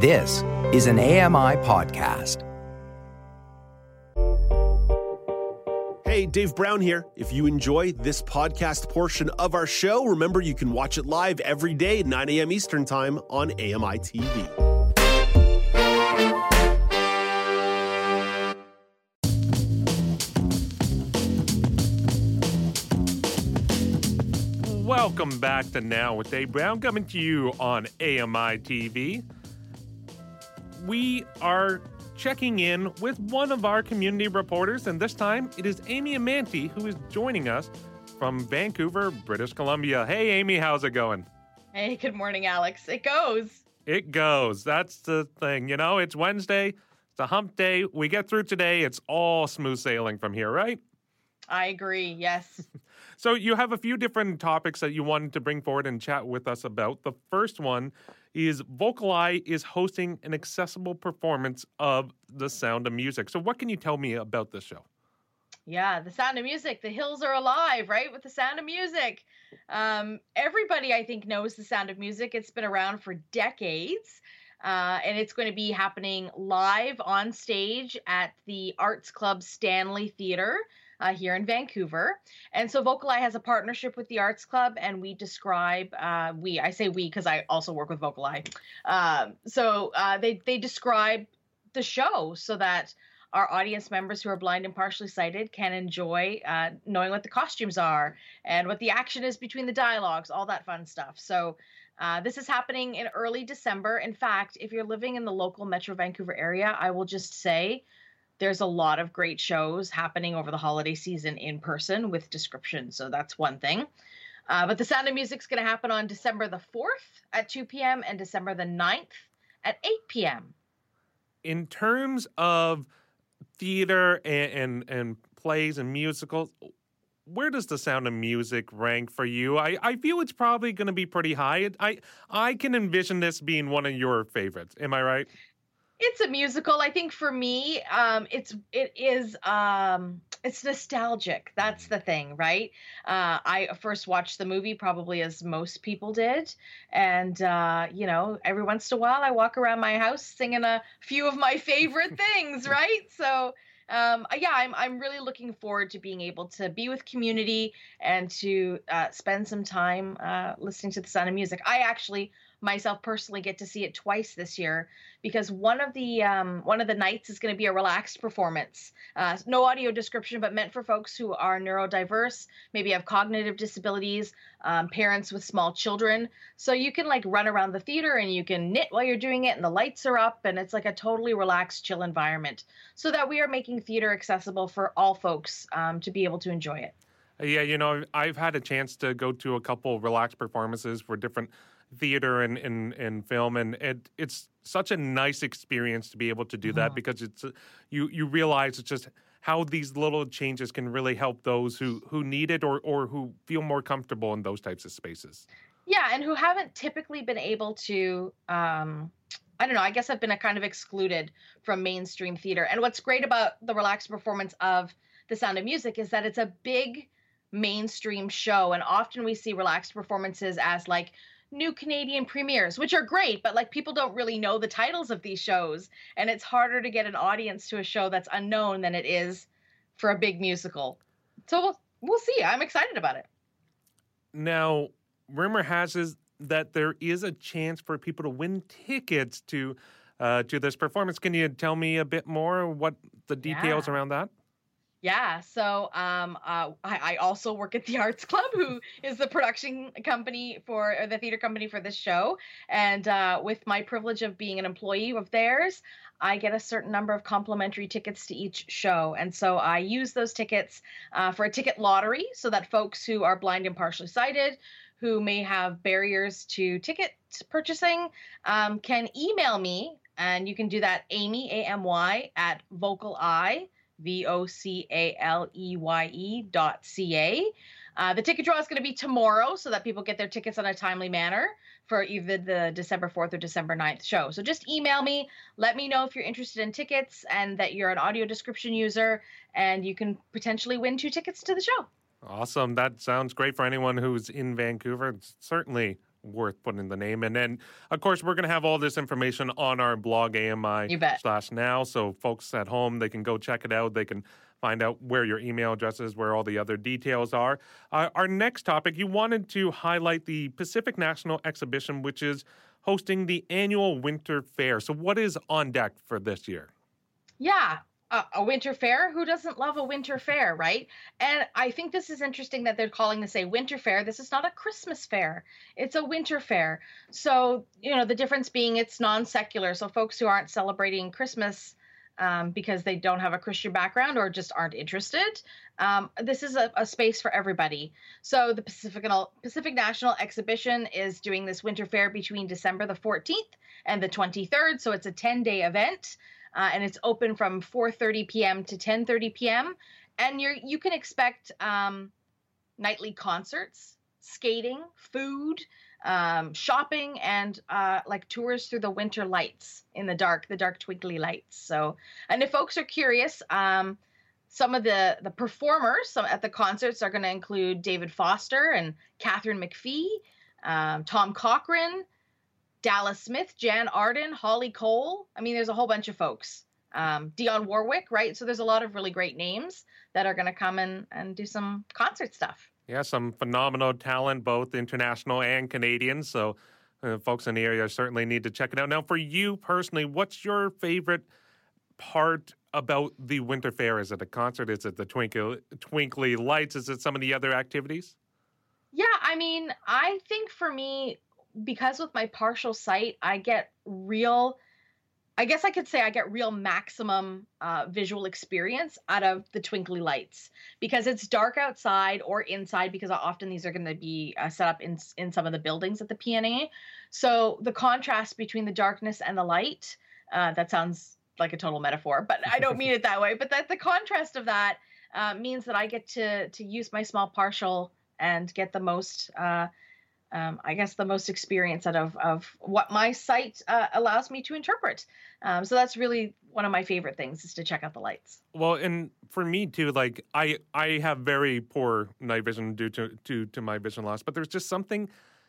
This is an AMI podcast. Hey, Dave Brown here. If you enjoy this podcast portion of our show, remember you can watch it live every day at 9 a.m. Eastern Time on AMI TV. Welcome back to Now with Dave Brown, coming to you on AMI TV. We are checking in with one of our community reporters, and this time it is Amy Amantea who is joining us from Vancouver, British Columbia. Hey, Amy, how's it going? Hey, good morning, Alex. It goes. It goes. That's the thing. You know, it's Wednesday, it's a hump day. We get through today, it's all smooth sailing from here, right? I agree. Yes. So you have a few different topics that you wanted to bring forward and chat with us about. The first one is Vocal Eye is hosting an accessible performance of The Sound of Music. So what can you tell me about this show? Yeah, The Sound of Music. The hills are alive, right? With The Sound of Music. Um, everybody, I think, knows The Sound of Music. It's been around for decades. Uh, and it's going to be happening live on stage at the Arts Club Stanley Theater uh, here in Vancouver. And so Vocal Eye has a partnership with the Arts Club, and we describe uh, we I say we because I also work with Vocal Eye. Um, so uh, they they describe the show so that our audience members who are blind and partially sighted can enjoy uh, knowing what the costumes are and what the action is between the dialogues, all that fun stuff. So. Uh, this is happening in early December. In fact, if you're living in the local Metro Vancouver area, I will just say there's a lot of great shows happening over the holiday season in person with descriptions. So that's one thing. Uh, but the Sound of Music is going to happen on December the 4th at 2 p.m. and December the 9th at 8 p.m. In terms of theater and, and, and plays and musicals, where does the sound of music rank for you? I, I feel it's probably going to be pretty high. I I can envision this being one of your favorites. Am I right? It's a musical. I think for me um it's it is um it's nostalgic. That's the thing right? Uh i first watched the movie probably as most people did. And uh you know every once in a while i walk around my house singing a few of my favorite things right? So um, yeah, I'm I'm really looking forward to being able to be with community and to uh, spend some time uh, listening to the sound of music. I actually myself personally get to see it twice this year because one of the um, one of the nights is going to be a relaxed performance. Uh, no audio description but meant for folks who are neurodiverse maybe have cognitive disabilities um, parents with small children. So you can like run around the theater and you can knit while you're doing it and the lights are up and it's like a totally relaxed chill environment so that we are making theater accessible for all folks um, to be able to enjoy it. Yeah, you know, I've had a chance to go to a couple relaxed performances for different theater and, and, and film and it, it's such a nice experience to be able to do that uh-huh. because it's you you realize it's just how these little changes can really help those who who need it or or who feel more comfortable in those types of spaces yeah and who haven't typically been able to um I don't know. I guess I've been a kind of excluded from mainstream theater. And what's great about the relaxed performance of The Sound of Music is that it's a big mainstream show. And often we see relaxed performances as like new Canadian premieres, which are great, but like people don't really know the titles of these shows. And it's harder to get an audience to a show that's unknown than it is for a big musical. So we'll, we'll see. I'm excited about it. Now, rumor has is that there is a chance for people to win tickets to uh, to this performance. Can you tell me a bit more what the details yeah. around that? Yeah, so um, uh, I, I, also work at the Arts Club, who is the production company for or the theater company for this show. And uh, with my privilege of being an employee of theirs, I get a certain number of complimentary tickets to each show. And so I use those tickets uh, for a ticket lottery so that folks who are blind and partially sighted, who may have barriers to ticket purchasing, um, can email me. And you can do that, Amy, A M Y, at Vocal Eye V O C A L E Y E dot C A. Uh, the ticket draw is going to be tomorrow so that people get their tickets on a timely manner for either the December 4th or December 9th show. So just email me, let me know if you're interested in tickets and that you're an audio description user, and you can potentially win two tickets to the show. Awesome. That sounds great for anyone who's in Vancouver. It's certainly worth putting the name. And then, of course, we're going to have all this information on our blog, AMI You bet. slash now. So folks at home, they can go check it out. They can find out where your email address is, where all the other details are. Uh, our next topic, you wanted to highlight the Pacific National Exhibition, which is hosting the annual winter fair. So, what is on deck for this year? Yeah, a, winter fair. Who doesn't love a winter fair, right? And I think this is interesting that they're calling this a winter fair. This is not a Christmas fair, it's a winter fair. So, you know, the difference being it's non secular. So, folks who aren't celebrating Christmas um, because they don't have a Christian background or just aren't interested. Um, this is a, a, space for everybody. So the Pacific, Pacific National Exhibition is doing this winter fair between December the 14th and the 23rd. So it's a 10-day event, uh, and it's open from 4:30 p.m. to 10:30 p.m. And you you can expect um, nightly concerts, skating, food um, shopping and uh, like tours through the winter lights in the dark, the dark twinkly lights. So, and if folks are curious, um, some of the the performers some, at the concerts are going to include David Foster and Katharine McPhee, um, Tom Cochrane, Dallas Smith, Jann Arden, Holly Cole. I mean, there's a whole bunch of folks. Um, Dionne Warwick, right? So there's a lot of really great names that are going to come and, and do some concert stuff. Yeah, some phenomenal talent, both international and Canadian. So, uh, folks in the area certainly need to check it out. Now, for you personally, what's your favorite part about the Winter Fair? Is it a concert? Is it the twinkly, twinkly lights? Is it some of the other activities? Yeah, I mean, I think for me, because with my partial sight, I get real I guess I could say I get real maximum uh, visual experience out of the twinkly lights because it's dark outside or inside because often these are going to be uh, set up in in some of the buildings at the PNE. So the contrast between the darkness and the light uh, that sounds like a total metaphor, but I don't mean it that way. But that the contrast of that uh, means that I get to to use my small partial and get the most uh, um, I guess, the most experience out of, of what my sight uh, allows me to interpret. Um, so that's really one of my favorite things is to check out the lights. Well, and for me too, like I I have very poor night vision due to due to my vision loss, but there's just something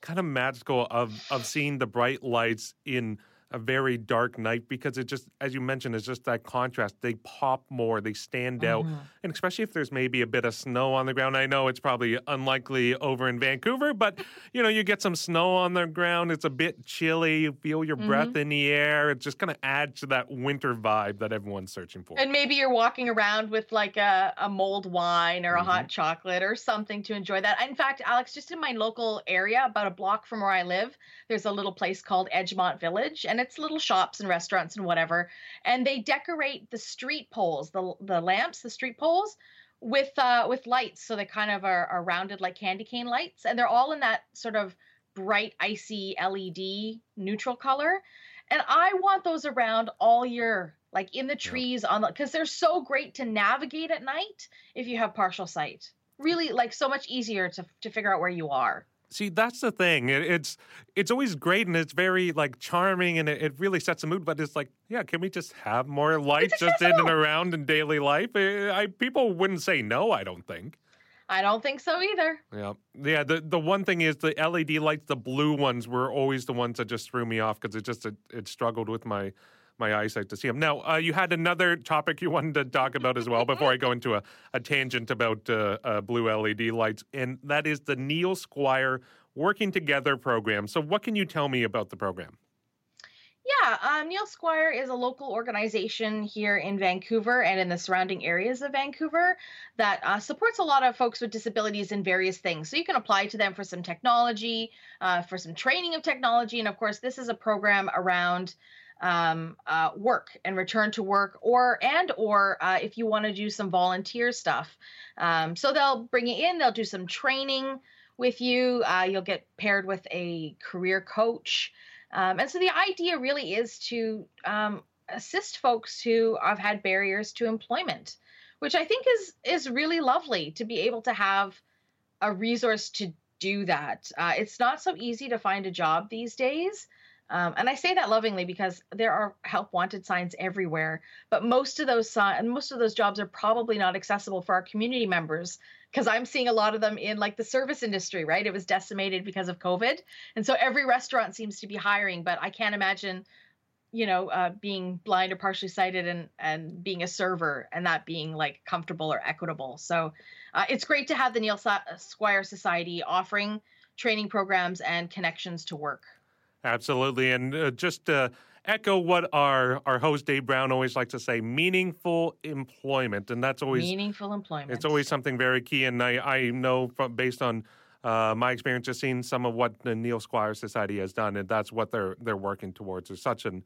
kind of magical of of seeing the bright lights in a very dark night because it just, as you mentioned, it's just that contrast. They pop more, they stand out, mm-hmm. and especially if there's maybe a bit of snow on the ground. I know it's probably unlikely over in Vancouver, but you know, you get some snow on the ground. It's a bit chilly. You feel your mm-hmm. breath in the air. It just kind of adds to that winter vibe that everyone's searching for. And maybe you're walking around with like a, a mulled wine or a mm-hmm. hot chocolate or something to enjoy that. In fact, Alex, just in my local area, about a block from where I live, there's a little place called Edgemont Village, and it's little shops and restaurants and whatever, and they decorate the street poles, the the lamps, the street poles with uh with lights. So they kind of are, are rounded like candy cane lights and they're all in that sort of bright icy led neutral color. And i want those around all year like in the trees on the because they're so great to navigate at night if you have partial sight. Really like so much easier to to figure out where you are See, that's the thing. It, it's it's always great and it's very like charming and it, it, really sets a mood. But it's like, yeah, can we just have more light just in and around in daily life? Eh, I, people wouldn't say no. I don't think. I don't think so either. Yeah, yeah. The the one thing is the LED lights, the blue ones, were always the ones that just threw me off because it just it, it struggled with my my eyesight to see them. Now, uh, you had another topic you wanted to talk about as well before I go into a, a tangent about uh, uh, blue LED lights, and that is the Neil Squire Working Together program. So, what can you tell me about the program? Yeah, um, Neil Squire is a local organization here in Vancouver and in the surrounding areas of Vancouver that uh, supports a lot of folks with disabilities in various things. So you can apply to them for some technology, uh, for some training of technology, and of course, this is a program around um, uh, work and return to work or and or uh, if you want to do some volunteer stuff. Um, so they'll bring you in they'll do some training with you uh, you'll get paired with a career coach. Um, and so the idea really is to um, assist folks who have had barriers to employment which i think is is really lovely to be able to have a resource to do that. Uh, it's not so easy to find a job these days Um, and I say that lovingly because there are help wanted signs everywhere, but most of those signs, most of those jobs are probably not accessible for our community members because I'm seeing a lot of them in like the service industry, right? It was decimated because of COVID, and so every restaurant seems to be hiring, but I can't imagine, you know, uh, being blind or partially sighted and and being a server and that being like comfortable or equitable. So uh, it's great to have the Neil Squire Society offering training programs and connections to work. Absolutely. And uh, just to echo what our, our host, Dave Brown, always likes to say meaningful employment. And that's always meaningful employment. It's always something very key. And I, I know from based on uh, my experience of seeing some of what the Neil Squire Society has done, and that's what they're they're working towards. It's such an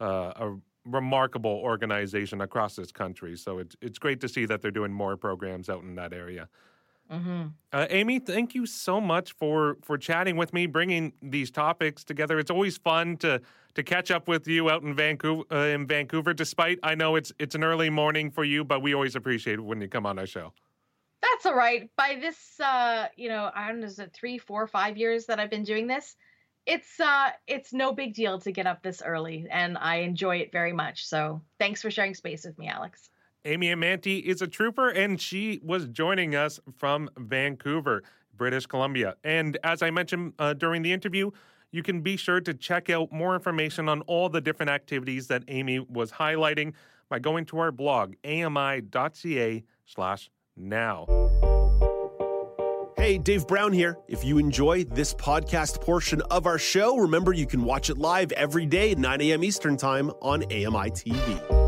uh, a remarkable organization across this country. So it's it's great to see that they're doing more programs out in that area. Mm-hmm. Uh, Amy, thank you so much for for chatting with me, bringing these topics together. It's always fun to to catch up with you out in Vancouver. Uh, in Vancouver, despite I know it's it's an early morning for you, but we always appreciate it when you come on our show. That's all right. By this, uh, you know, I don't know, is it three, four, five years that I've been doing this? It's uh, it's no big deal to get up this early, and I enjoy it very much. So, thanks for sharing space with me, Alex. Amy Amantea is a trooper, and she was joining us from Vancouver, British Columbia. And as I mentioned uh, during the interview, you can be sure to check out more information on all the different activities that Amy was highlighting by going to our blog, ami.ca slash now. Hey, Dave Brown here. If you enjoy this podcast portion of our show, remember you can watch it live every day at 9 a.m. Eastern Time on AMI TV.